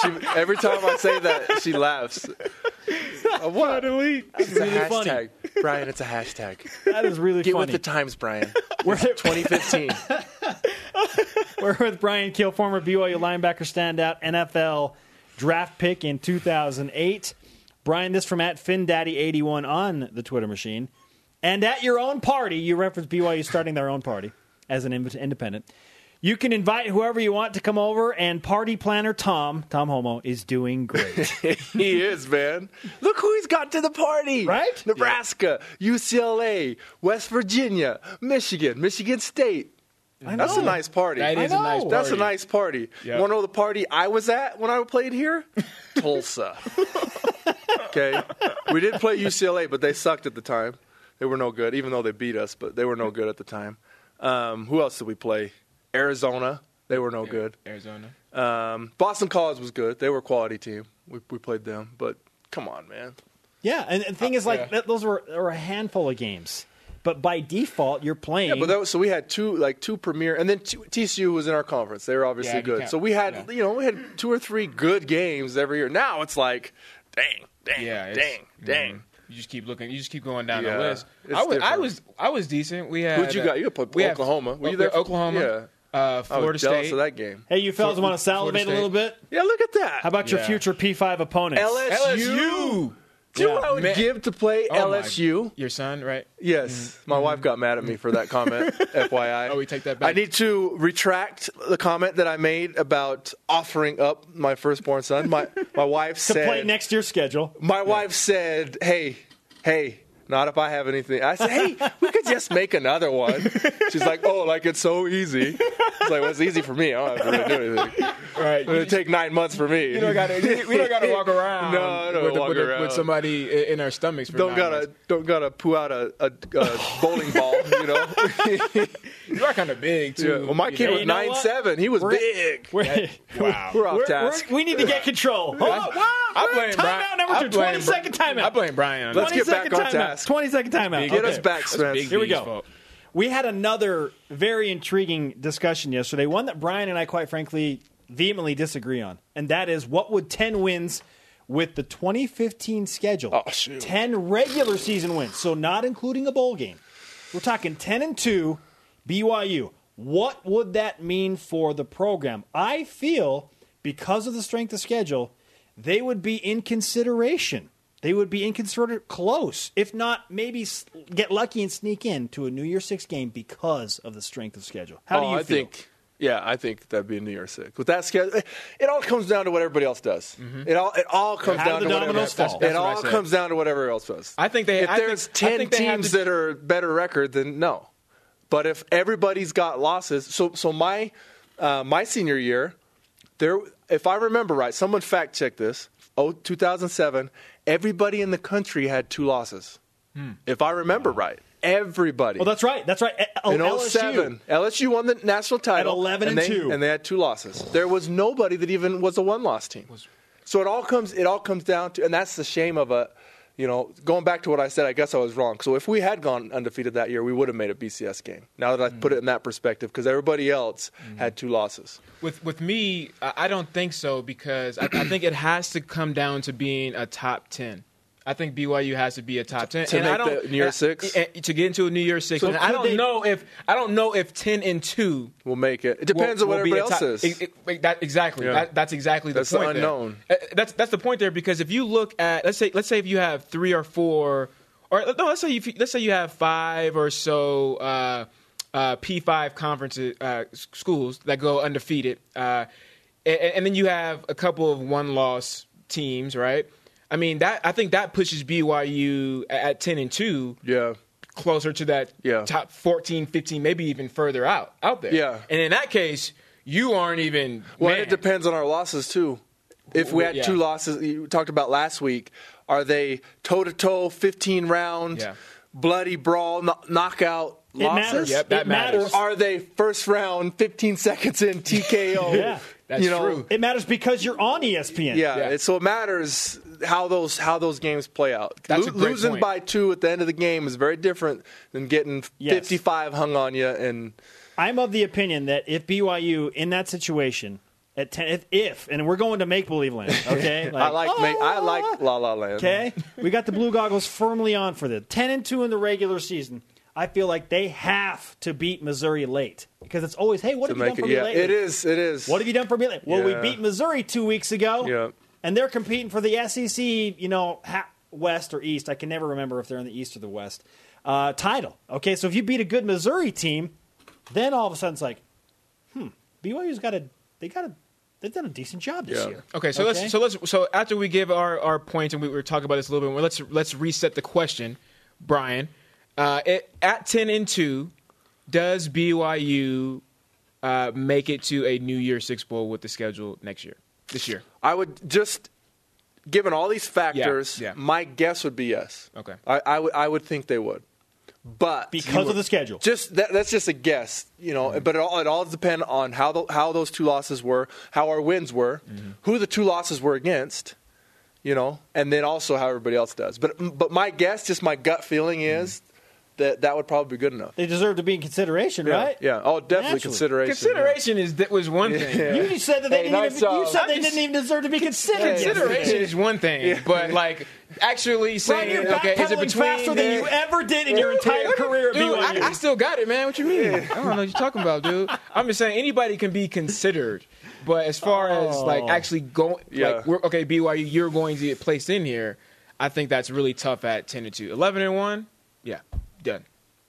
she, every time I say that, she laughs. Uh, what? elite. It's a really funny. hashtag. Brian, it's a hashtag. That is really funny. Get funny. with the times, Brian. We're, 2015. we're with Bryan Kehl, former BYU linebacker standout, NFL draft pick in 2008. Brian, this from at FinDaddy81 on the Twitter machine. And at your own party, you reference BYU starting their own party as an independent. You can invite whoever you want to come over, and party planner Tom, Tom Holmoe, is doing great. he is, man. Look who he's got to the party. Right? Nebraska, UCLA, West Virginia, Michigan, Michigan State. That's a nice party. That is I a nice. know. That's a nice party. Yeah. You want to know the party I was at when I played here? Tulsa. okay. We did play UCLA, but they sucked at the time. They were no good, even though they beat us, but they were no good at the time. Um, who else did we play? Arizona. They were no good. Arizona. Um, Boston College was good. They were a quality team. We, we played them. But come on, man. yeah, and the thing is, like, yeah. that, those were, were a handful of games. But by default, you're playing. Yeah, but that was, so we had two like two premier, and then two, TCU was in our conference. They were obviously Yeah, good. So we had yeah. you know we had two or three good games every year. Now it's like, dang, dang, Yeah. dang, dang. mhm. You just keep looking. You just keep going down the list. I was. I was. I was decent. We had. Who'd you got? You played we Oklahoma. Were you there? Oklahoma. Yeah. Uh, I Florida State. of that game. hey, you fellas want to salivate a little bit? Yeah, look at that. How about your future P5 opponents? LSU? Do you know what I would Man. give to play Oh my- LSU? Your son, right? Yes, mm-hmm. my wife mm-hmm. got mad at me for that comment. FYI. Oh, we take that back. I need to retract the comment that I made about offering up my firstborn son. My my wife to said play next year's schedule. My wife said, "Hey, hey, Not if I have anything. I said, hey, we could just make another one. She's like, oh, like it's so easy. It's like, well, it's easy for me. I don't have to really do anything. Right. It'll take nine months for me. You don't gotta. We don't gotta walk around. No, I don't with, walk with, around. with somebody in our stomachs. For don't nine gotta months. don't gotta poo out a, a, a bowling ball, you know. You are kind of big too. Yeah. Well, my kid know? was you know nine what? seven. He was We're- big. We're, Wow. We're off we're- task. we're- we need to get control. Oh, wow, I blame Brian. timeout number I two. blame 20 second timeout. I blame Brian. on Let's get back on timeout. Task. 20 second timeout. Get Okay. us back, That's Spence. Big Here we go. fault. We had another very intriguing discussion yesterday, one that Brian and I, quite frankly, vehemently disagree on. And that is what would 10 wins with the 2015 schedule? Oh, shoot. 10 regular season wins, so not including a bowl game. We're talking 10 and 2 BYU. What would that mean for the program? I feel because of the strength of schedule, they would be in consideration. They would be in consideration close, if not maybe get lucky and sneak in to a New Year Six game because of the strength of schedule. How do oh, you I feel? think. Yeah, I think that'd be a New Year Six. With that schedule, it all comes down to what everybody else does. It all it all comes How down the to whatever. dominoes That's- fall? that's it what all comes down to whatever else does. I think they- If I there's think- I ten think teams to- that are better record, then no. But if everybody's got losses, so so my uh, my senior year, there, if I remember right, someone fact check this. Oh, 2007, everybody in the country had two losses. Hmm. If I remember right, everybody. Well, that's right. That's right. Oh, in LSU. 07, LSU won the national title At 11 and they, two. and they had two losses. There was nobody that even was a one-loss team. So it all comes it all comes down to, and that's the shame of a, you know, going back to what I said. I guess I was wrong. So if we had gone undefeated that year, we would have made a BCS game. Now that I put it in that perspective, because everybody else had two losses. With with me, I I don't think so because I, I think it has to come down to being a top ten. I think BYU has to be a top ten. To and make I don't, the New I- Six? to get into a New Year's Six. So and I don't they- know if I don't know if ten and two. We'll make it. It depends will- on what everybody a else top- is. it- it- that, exactly. Yeah. That, that's exactly the That's the point. there. unknown. Uh, That's that's the point there because if you look at let's say let's say if you have three or four or no let's say you, let's say you have five or so uh, uh, P five conferences uh, schools that go undefeated, uh, and, and then you have a couple of one loss teams, right? I mean that I think that pushes BYU at, at ten and two yeah. closer to that Yeah. top 14, 15, maybe even further out out there. Yeah. And in that case, you aren't even. Well, man. it depends on our losses too. If we had Yeah. two losses, you talked about last week, are they toe to toe, fifteen round, Yeah. bloody brawl, kno- knockout It losses? matters. Yep, that it matters. Or are they first round, fifteen seconds in TKO? Yeah. That's you know, true. It matters because you're on ESPN. Yeah, Yeah. it- so it matters how those how those games play out. That's a great losing point. by two at the end of the game is very different than getting Yes. fifty five hung on you and I'm of the opinion that if BYU in that situation at ten, if, if and we're going to make believe land, okay? I like ma- I like ah! La La Land. Okay, we got the blue goggles firmly on for the ten and two in the regular season. I feel like they have to beat Missouri late because it's always, hey, what to have you done make for it. me Yeah, lately? it is. It is. What have you done for me lately? Well, we beat Missouri two weeks ago. Yeah. and they're competing for the SEC, you know, ha- West or East. I can never remember if they're in the East or the West uh, title. Okay, so if you beat a good Missouri team, then all of a sudden it's like, hmm, BYU's got a they got a they've done a decent job this Yeah. year. Okay, so let's so let's so after we give our, our points and we were talking about this a little bit more, let's let's reset the question, Brian. Uh, it, at ten and two, does BYU uh, make it to a New Year Six bowl with the schedule next year? This year, I would just, given all these factors, yeah. my guess would be yes. Okay. I, I would I would think they would, but Because of the schedule. just that, that's just a guess, you know. Mm-hmm. But it all it all depend on how the, how those two losses were, how our wins were, Mm-hmm. who the two losses were against, you know, and then also how everybody else does. But but my guess, just my gut feeling is that that would probably be good enough. They deserve to be in consideration, Yeah, right? Yeah. Oh, definitely Naturally. consideration. consideration is that was one thing. Yeah. You just said that they Hey, didn't nice even. You said I'm they just- didn't even deserve to be considered. Consideration is one thing, but like actually Brian, saying, you're okay, is it between faster than you ever did in your entire career at Dude, BYU. I, I still got it, man. What you mean? I don't know what you're talking about, dude. I'm just saying anybody can be considered, but as far as oh. like Oh. actually going, Yeah. like we're, okay, BYU, you're going to get placed in here. I think that's really tough at 10 and 2. 11 and 1, yeah, done.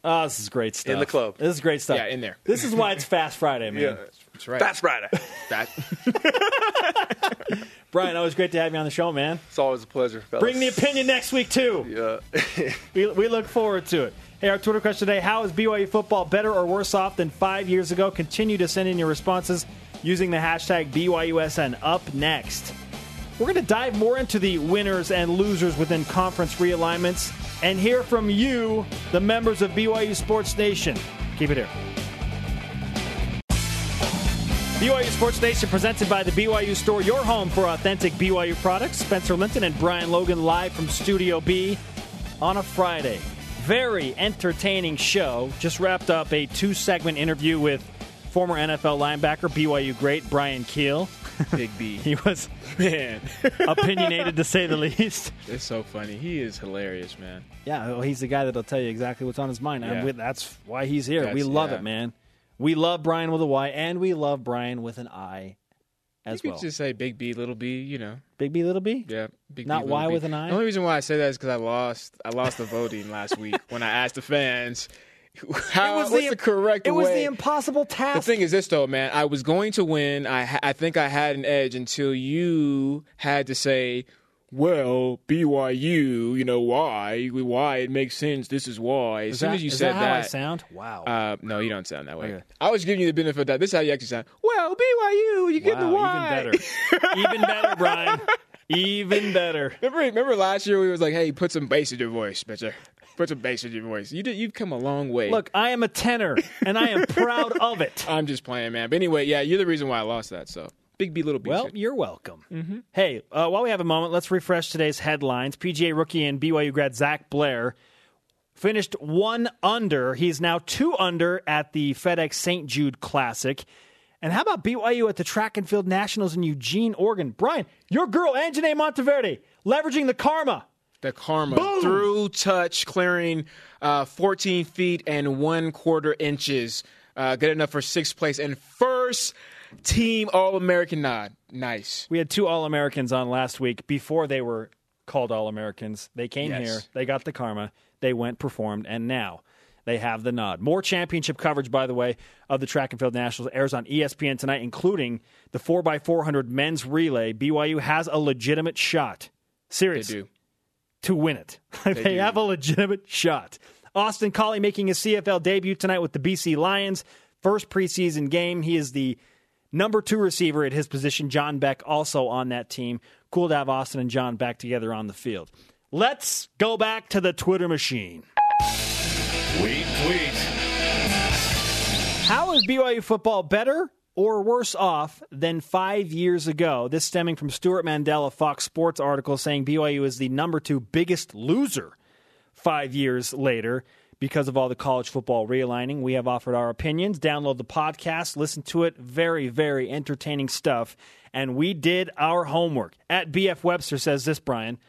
Oh, this is great stuff. In the club. This is great stuff. Yeah, in there. This is why it's Fast Friday, man. Yeah. That's right. That's Friday. That- Brian, always great to have you on the show, man. It's always a pleasure. fellas. Bring the opinion next week too. Yeah. We, we look forward to it. Hey, our Twitter question today: How is BYU football better or worse off than five years ago? Continue to send in your responses using the hashtag BYUSN. Up next, we're going to dive more into the winners and losers within conference realignments and hear from you, the members of BYU Sports Nation. Keep it here. BYU Sports Nation presented by the BYU Store, your home for authentic BYU products. Spencer Linton and Brian Logan live from Studio B on a Friday. Very entertaining show. Just wrapped up a two segment interview with former NFL linebacker, BYU great Bryan Kehl. Big B. He was Man, opinionated to say the least. it's so funny. He is hilarious, man. Yeah, well, he's the guy that'll tell you exactly what's on his mind. Yeah. we- that's why he's here. we love yeah. it, man. We love Brian with a Y, and we love Brian with an I as You well. could just say Big B, Little B. You know, Big B, little B? yeah. Big Not B, Y B. with an I? The only reason why I say that is because I lost. I lost the voting last week when I asked the fans how what's the, correct It was way. the impossible task. The thing is this though, man. I was going to win. I I think I had an edge until you had to say, "Well, BYU, you know why? Why it makes sense. This is why." As is soon that, as you is said that how I sound? Wow. uh, no, you don't sound that way. Okay. I was giving you the benefit of that. This is how you actually sound. Well, BYU, you get the wow, why. even better. even better, Brian. Even better. Remember, remember last year we was like, "Hey, put some bass in your voice, Spencer. Put some bass in your voice." You did. You've come a long way. Look, I am a tenor, and I am proud of it. I'm just playing, man. But anyway, yeah, you're the reason why I lost that. So big B, little B. Well, shit. you're welcome. Hey, uh, while we have a moment, let's refresh today's headlines. PGA rookie and BYU grad Zac Blair finished one under. He's now two under at the FedEx St. Jude Classic. And how about BYU at the Track and Field Nationals in Eugene, Oregon? Brian, your girl, Anjanae Monteverde, leveraging the karma. The karma through touch, clearing uh, 14 feet and one quarter inches. Uh, good enough for sixth place and first team All American nod. Nice. We had two All Americans on last week before they were called All Americans. They came Yes. here, they got the karma, they went, performed, and now they have the nod. More championship coverage, by the way, of the Track and Field Nationals airs on ESPN tonight, including the 4x400 men's relay. BYU has a legitimate shot. They Serious. do. To win it. they do. have a legitimate shot. Austin Collie making his CFL debut tonight with the BC Lions. First preseason game. He is the number two receiver at his position. John Beck also on that team. Cool to have Austin and John back together on the field. Let's go back to the Twitter machine. Tweet, tweet. How is BYU football better or worse off than five years ago? This stemming from Stewart Mandel's Fox Sports article saying BYU is the number two biggest loser five years later because of all the college football realigning. We have offered our opinions. Download the podcast, listen to it. Very, very entertaining stuff. And we did our homework. At BF Webster says this, Brian.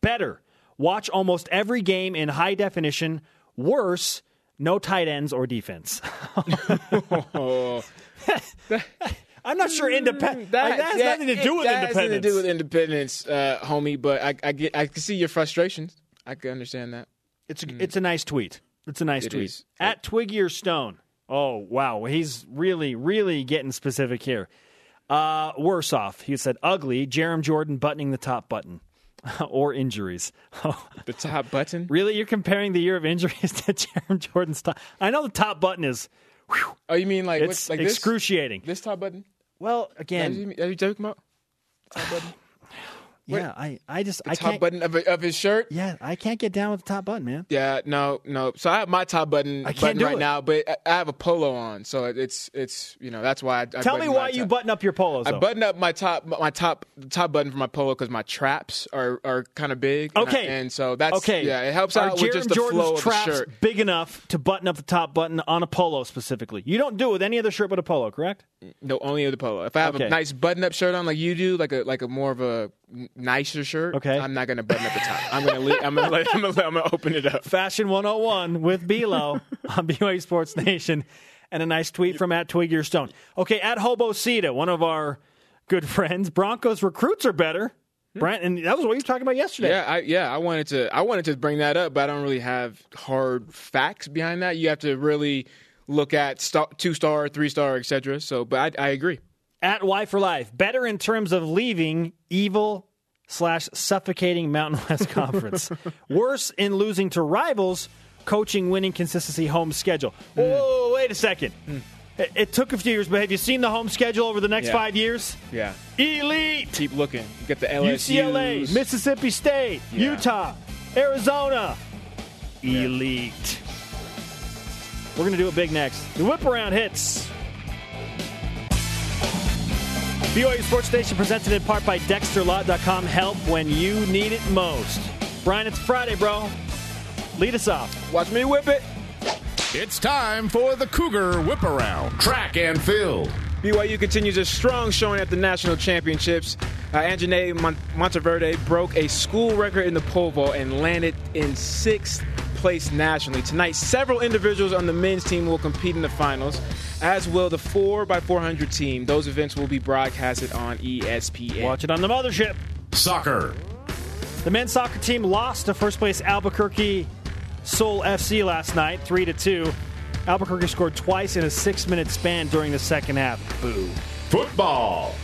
Better. Watch almost every game in high definition. Worse. No tight ends or defense. I'm not sure independent. That, that has yeah, nothing to do with that has independence. nothing to do with independence, uh, homie. But I, I get, I can see your frustrations. I can understand that. It's a, it's a nice tweet. It's a nice It tweet. is. At Twiggy or Stone. Oh, wow. He's really, really getting specific here. Uh, worse off. He said ugly. Jerem Jordan buttoning the top button or injuries. Oh, The top button. really? You're comparing the year of injuries to Jerem Jordan's top? I know the top button is, whew, Oh, you mean like it's like this? excruciating. This top button? well, Are again, you, are you talking about? Top button. Yeah, I, I just, I top can't, button of, of his shirt. yeah, I can't get down with the top button, man. Yeah, no, no. So I have my top button, I can't button right it. now, but I, I have a polo on, so it's it's you know that's why. I, Tell me why you top. button up your polos. I button up my top my top top button for my polo because my traps are, are kind of big. and I- Okay. and, so that's Okay. Yeah, it helps Are out with just the Jordan's flow of the traps shirt. big enough to button up the top button on a polo specifically. You don't do it with any other shirt but a polo, correct? No, only of the polo. If I have Okay. a nice button up shirt on like you do, like a like a more of a nicer shirt, Okay. I'm not gonna button up the top. I'm gonna I'm gonna I'm gonna, open it up. Fashion 101 with Bilo on BYU Sports Nation. And a nice tweet from at Twig Your Stone. Okay, at Hobo Cita, one of our good friends. Broncos recruits are better. Hmm. Brent, and that was what you were talking about yesterday. Yeah, I yeah, I wanted to I wanted to bring that up, but I don't really have hard facts behind that. You have to really look at star, two star, three star, etc. So, but I, I agree. At Y for Life, better in terms of leaving evil slash suffocating Mountain West Conference. Worse in losing to rivals, coaching, winning, consistency, home schedule. Hmm. Whoa, wait a second. It, it took a few years, but have you seen the home schedule over the next Yeah. five years? Yeah. Elite. Keep looking. You get the LSU. UCLA, Mississippi State, Yeah. Utah, Arizona. Elite. We're going to do it big next. The whip around hits. BYU Sports Nation presented in part by DexterLaw.com. Help when you need it most. Brian, it's Friday, bro. Lead us off. Watch me whip it. It's time for the Cougar Whip Around Track and Field. BYU continues a strong showing at the national championships. Uh, Anjane Mon- Monteverde broke a school record in the pole vault and landed in sixth place nationally. Tonight, several individuals on the men's team will compete in the finals, as will the 4x400 team. Those events will be broadcasted on ESPN. Watch it on the mothership. Soccer. The men's soccer team lost to first place Albuquerque Sol FC last night, 3 to 2. Albuquerque scored twice in a six minute span during the second half. Boo. Football.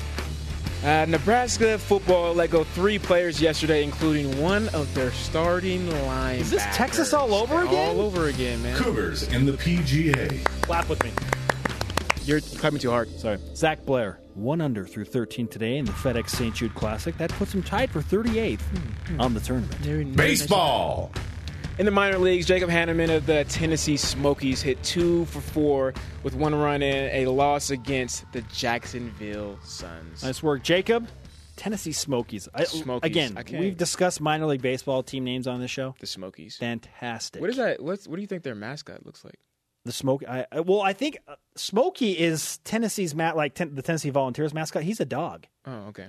Uh, Nebraska football let go three players yesterday, including one of their starting linebackers. Is this Texas all over again? All over again, man. Cougars in the PGA. Clap with me. You're clapping too hard. Sorry. Zac Blair, one under through 13 today in the FedEx St. Jude Classic. That puts him tied for 38th hmm. on the tournament. Baseball. In the minor leagues, Jacob Hannemann of the Tennessee Smokies hit two for four with one run in a loss against the Jacksonville Suns. Nice work, Jacob. Tennessee Smokies. I, Smokies. Again, I can't- we've discussed minor league baseball team names on this show. The Smokies. Fantastic. What is that? What's, what do you think their mascot looks like? The smoke. I, I well, I think uh, Smokey is Tennessee's mat like ten, the Tennessee Volunteers mascot. He's a dog. Oh, okay.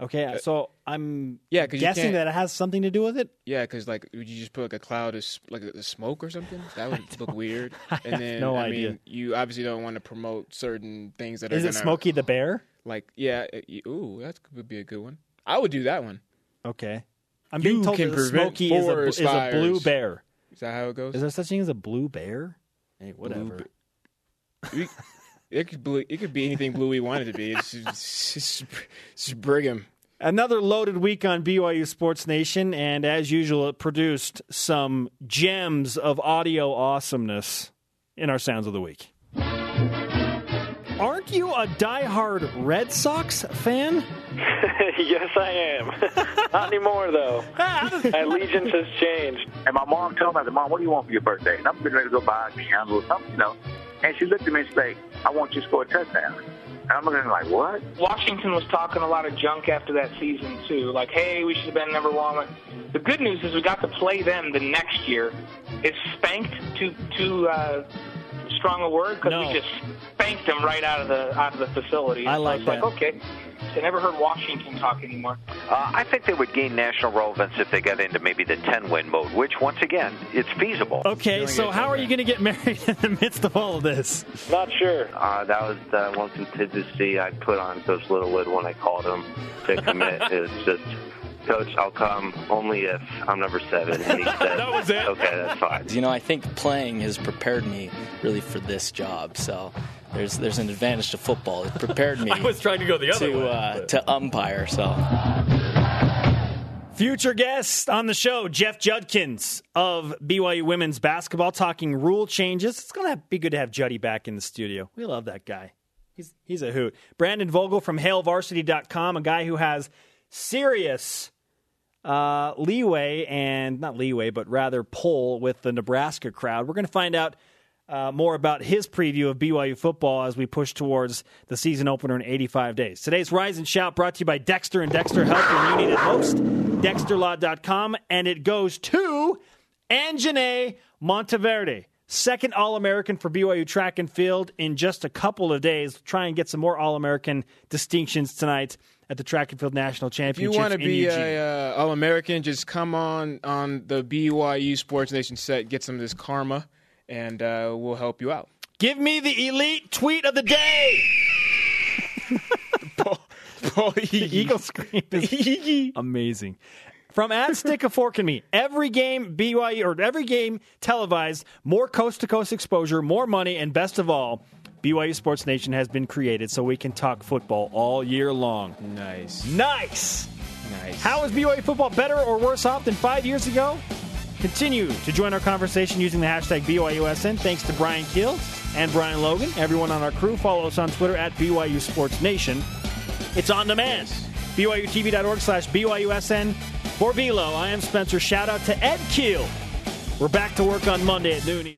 Okay, so I'm yeah, guessing that it has something to do with it. Yeah, because like, would you just put like a cloud of like a smoke or something? That would look weird. And then, no I idea. mean, you obviously don't want to promote certain things that are. Is it Smokey the Bear? Like, yeah, it- ooh, that would be a good one. I would do that one. Okay, I'm You being told that Smokey is a, is a blue bear. Is that how it goes? Is there such a thing as a blue bear? Hey, whatever. be- We- it could blue, it could be anything blue we want it to be. It's just, it's just, it's just bring 'em. Another loaded week on BYU Sports Nation, and as usual, it produced some gems of audio awesomeness in our Sounds of the Week. Aren't you a diehard Red Sox fan? yes, I am. Not anymore, though. My allegiance has changed. And my mom told me, I said, Mom, what do you want for your birthday? And I'm getting ready to go buy a candle or something, you know. And she looked at me and she said, I want you to score a touchdown. And I'm looking at her like, what? Washington was talking a lot of junk after that season too. Like, hey, we should have been number one. The good news is we got to play them the next year. It's spanked to, to uh, strong a word because No. we just spanked them right out of the out of the facility. I So like it's that. Like, okay, I never heard Washington talk anymore. Uh, I think they would gain national relevance if they got into maybe the 10 win mode, which, once again, it's feasible. Okay, so how are you going to get married in the midst of all of this? Not sure. Uh, that was the one contingency I put on Coach Littlewood when I called him to commit. is just, Coach, I'll come only if I'm number seven. And he said, That was it. Okay, that's fine. You know, I think playing has prepared me really for this job. So there's there's an advantage to football. It prepared me I was trying to go the other to way. uh, to umpire. So Future guest on the show, Jeff Judkins of BYU women's basketball, talking rule changes. It's going to be good to have Juddy back in the studio. We love that guy. He's he's a hoot. Brandon Vogel from HailVarsity.com, a guy who has serious uh, leeway and not leeway, but rather pull with the Nebraska crowd. We're going to find out uh, more about his preview of BYU football as we push towards the season opener in 85 days. Today's Rise and Shout brought to you by Dexter and Dexter Health, your you needed host, DexterLaw.com, and it goes to Anjane Monteverde. Second All American for BYU track and field in just a couple of days. Try and get some more All American distinctions tonight at the Track and Field National championship. If you want to be a uh, All American, just come on on the BYU Sports Nation set, get some of this karma, and uh, we'll help you out. Give me the elite tweet of the day. the eagle scream is amazing. From at Stick a Fork in Me, every game BYU or every game televised, more coast to coast exposure, more money, and best of all, BYU Sports Nation has been created so we can talk football all year long. Nice. Nice. Nice. How is BYU football better or worse off than five years ago? Continue to join our conversation using the hashtag BYUSN. Thanks to Bryan Kehl and Brian Logan. Everyone on our crew, follow us on Twitter at BYU Sports Nation. It's on demand. BYUTV.org slash BYUSN. For Velo, I am Spencer. Shout out to Ed Keel. We're back to work on Monday at noon.